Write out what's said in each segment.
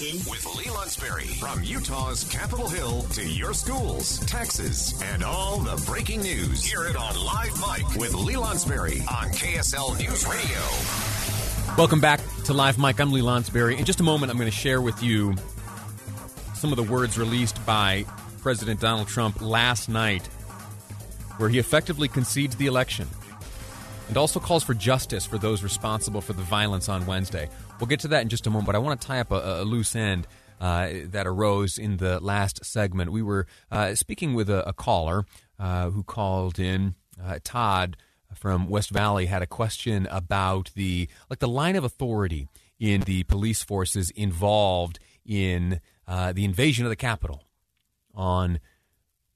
With Lee Lonsberry. From Utah's Capitol Hill to your schools, Texas, and all the breaking news. Hear it on Live Mic with Lee Lonsberry on KSL News Radio. Welcome back to Live Mic. I'm Lee Lonsberry. In just a moment, I'm going to share with you some of the words released by President Donald Trump last night, where he effectively concedes the election and also calls for justice for those responsible for the violence on Wednesday. We'll get to that in just a moment, but I want to tie up a, a loose end. Uh, that arose in the last segment. We were uh, speaking with a, a caller uh, who called in. Uh, Todd from West Valley had a question about the like the line of authority in the police forces involved in uh, the invasion of the Capitol on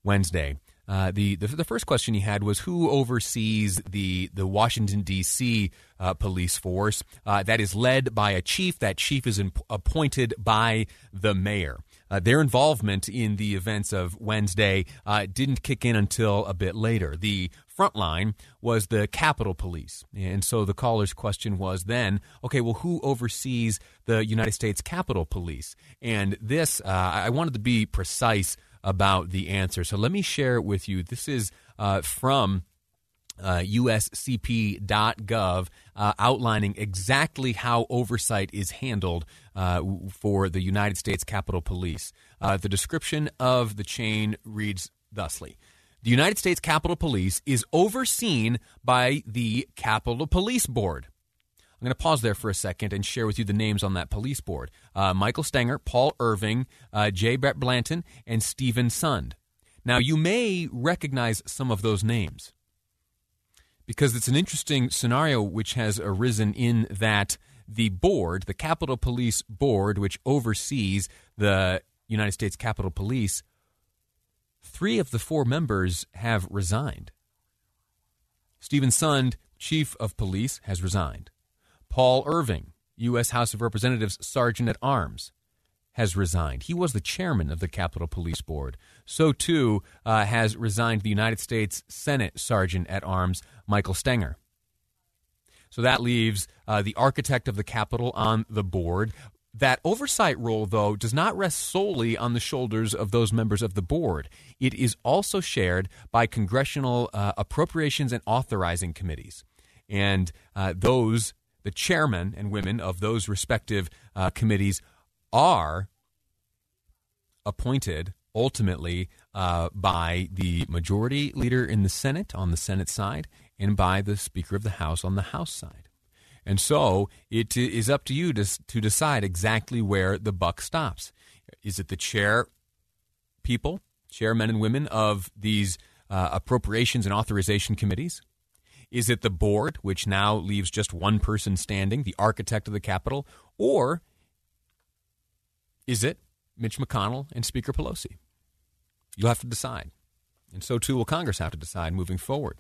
Wednesday. Uh, the, the, the first question he had was who oversees the the Washington D.C. Uh, police force uh, that is led by a chief. That chief is imp- appointed by the mayor. Uh, their involvement in the events of Wednesday uh, didn't kick in until a bit later. The front line was the Capitol Police, and so the caller's question was then, okay, well, who oversees the United States Capitol Police? And this, uh, I wanted to be precise about the answer. So let me share it with you. This is uh, from uh, uscp.gov uh, outlining exactly how oversight is handled uh, for the United States Capitol Police. Uh, the description of the chain reads thusly. The United States Capitol Police is overseen by the Capitol Police Board. I'm going to pause there for a second and share with you the names on that police board uh, Michael Stenger, Paul Irving, uh, J. Brett Blanton, and Steven Sund. Now, you may recognize some of those names because it's an interesting scenario which has arisen in that the board, the Capitol Police Board, which oversees the United States Capitol Police, three of the four members have resigned. Steven Sund, Chief of Police, has resigned. Paul Irving, U.S. House of Representatives Sergeant at Arms, has resigned. He was the chairman of the Capitol Police Board. So, too, uh, has resigned the United States Senate Sergeant at Arms, Michael Stenger. So that leaves uh, the architect of the Capitol on the board. That oversight role, though, does not rest solely on the shoulders of those members of the board. It is also shared by congressional uh, appropriations and authorizing committees. And uh, those the chairmen and women of those respective uh, committees are appointed ultimately uh, by the majority leader in the Senate on the Senate side and by the Speaker of the House on the House side. And so it is up to you to, to decide exactly where the buck stops. Is it the chair people, chairmen and women of these uh, appropriations and authorization committees? Is it the board, which now leaves just one person standing, the architect of the Capitol? Or is it Mitch McConnell and Speaker Pelosi? You'll have to decide. And so too will Congress have to decide moving forward.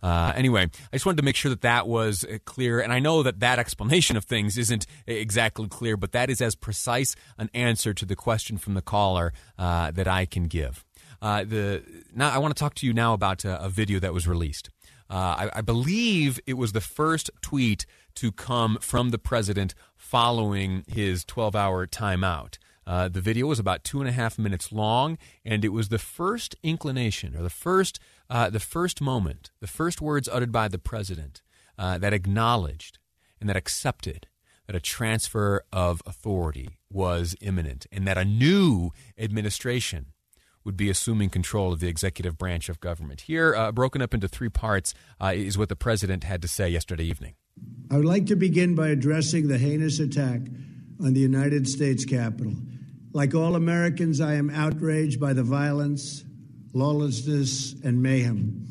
Uh, anyway, I just wanted to make sure that that was uh, clear. And I know that that explanation of things isn't exactly clear, but that is as precise an answer to the question from the caller uh, that I can give. Uh, the now I want to talk to you now about a, a video that was released. Uh, I, I, believe it was the first tweet to come from the president following his 12 hour timeout. Uh, the video was about two and a half minutes long, and it was the first inclination or the first, uh, the first moment, the first words uttered by the president uh, that acknowledged and that accepted that a transfer of authority was imminent and that a new administration would be assuming control of the executive branch of government. Here, uh, broken up into three parts, uh, is what the president had to say yesterday evening. I would like to begin by addressing the heinous attack on the United States Capitol. Like all Americans, I am outraged by the violence, lawlessness, and mayhem.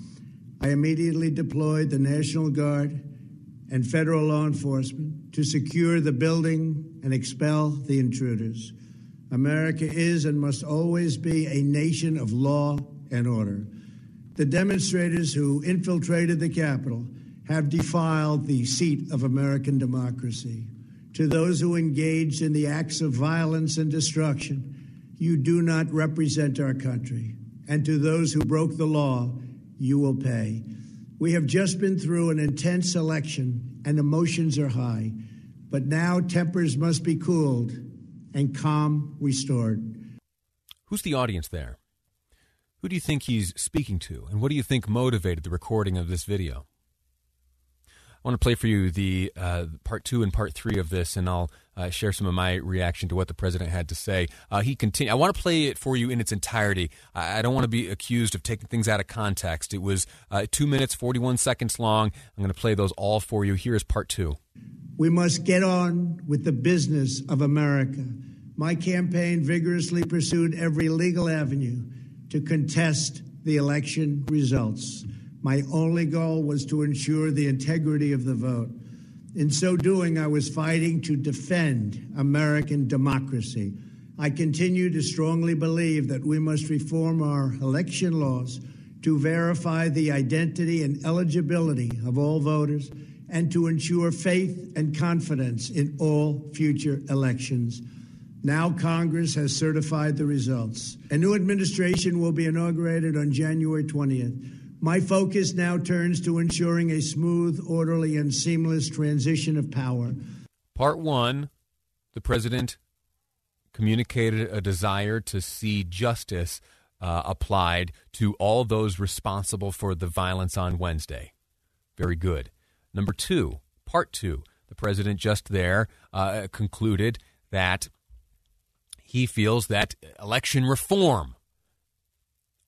I immediately deployed the National Guard and federal law enforcement to secure the building and expel the intruders. America is and must always be a nation of law and order. The demonstrators who infiltrated the Capitol have defiled the seat of American democracy. To those who engaged in the acts of violence and destruction, you do not represent our country. And to those who broke the law, you will pay. We have just been through an intense election and emotions are high, but now tempers must be cooled and calm restored. Who's the audience there? Who do you think he's speaking to? And what do you think motivated the recording of this video? I want to play for you the uh, part two and part three of this, and I'll uh, share some of my reaction to what the president had to say. Uh, he continued. I want to play it for you in its entirety. I, I, don't want to be accused of taking things out of context. It was uh, two minutes forty one seconds long. I'm going to play those all for you. Here is part two. We must get on with the business of America. My campaign vigorously pursued every legal avenue to contest the election results. My only goal was to ensure the integrity of the vote. In so doing, I was fighting to defend American democracy. I continue to strongly believe that we must reform our election laws to verify the identity and eligibility of all voters and to ensure faith and confidence in all future elections. Now Congress has certified the results. A new administration will be inaugurated on January 20th. My focus now turns to ensuring a smooth, orderly, and seamless transition of power. Part one the president communicated a desire to see justice uh, applied to all those responsible for the violence on Wednesday. Very good. Number two, part two, the president just there uh, concluded that he feels that election reform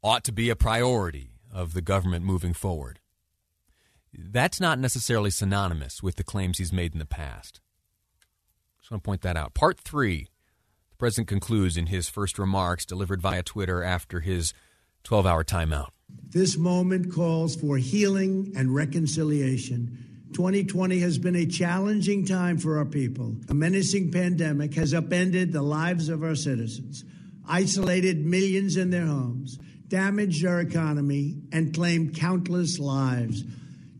ought to be a priority of the government moving forward. That's not necessarily synonymous with the claims he's made in the past. Just want to point that out. Part three, the president concludes in his first remarks delivered via Twitter after his 12 hour timeout. This moment calls for healing and reconciliation. 2020 has been a challenging time for our people. A menacing pandemic has upended the lives of our citizens, isolated millions in their homes damaged our economy, and claimed countless lives.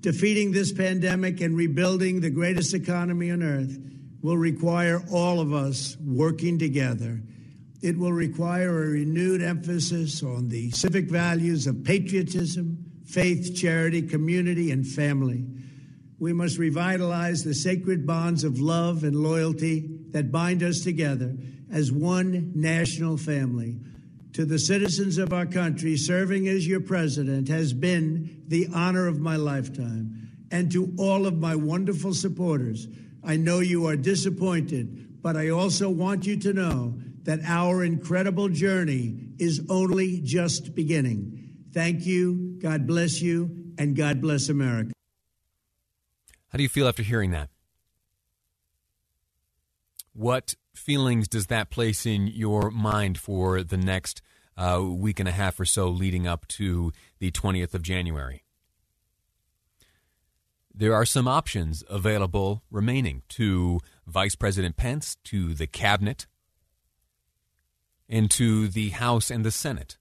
Defeating this pandemic and rebuilding the greatest economy on earth will require all of us working together. It will require a renewed emphasis on the civic values of patriotism, faith, charity, community, and family. We must revitalize the sacred bonds of love and loyalty that bind us together as one national family to the citizens of our country, serving as your president has been the honor of my lifetime. And to all of my wonderful supporters, I know you are disappointed, but I also want you to know that our incredible journey is only just beginning. Thank you, God bless you, and God bless America. How do you feel after hearing that? What feelings does that place in your mind for the next uh, week and a half or so leading up to the 20th of January? There are some options available remaining to Vice President Pence, to the cabinet, and to the House and the Senate,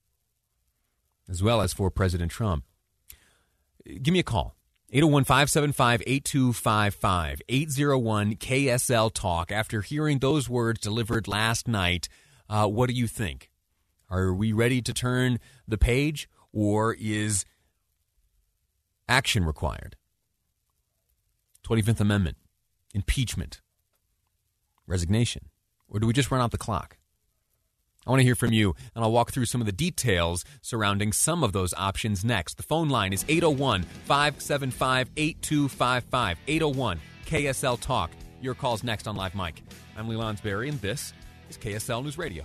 as well as for President Trump. Give me a call. 801 575 8255 801 KSL Talk. After hearing those words delivered last night, uh, what do you think? Are we ready to turn the page, or is action required? 25th Amendment, impeachment, resignation, or do we just run out the clock? I want to hear from you, and I'll walk through some of the details surrounding some of those options next. The phone line is 801 575 8255. 801 KSL Talk. Your call's next on Live Mic. I'm Lee Lonsberry, and this is KSL News Radio.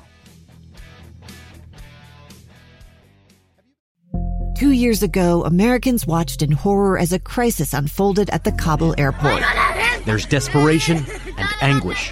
Two years ago, Americans watched in horror as a crisis unfolded at the Kabul airport. There's desperation and anguish.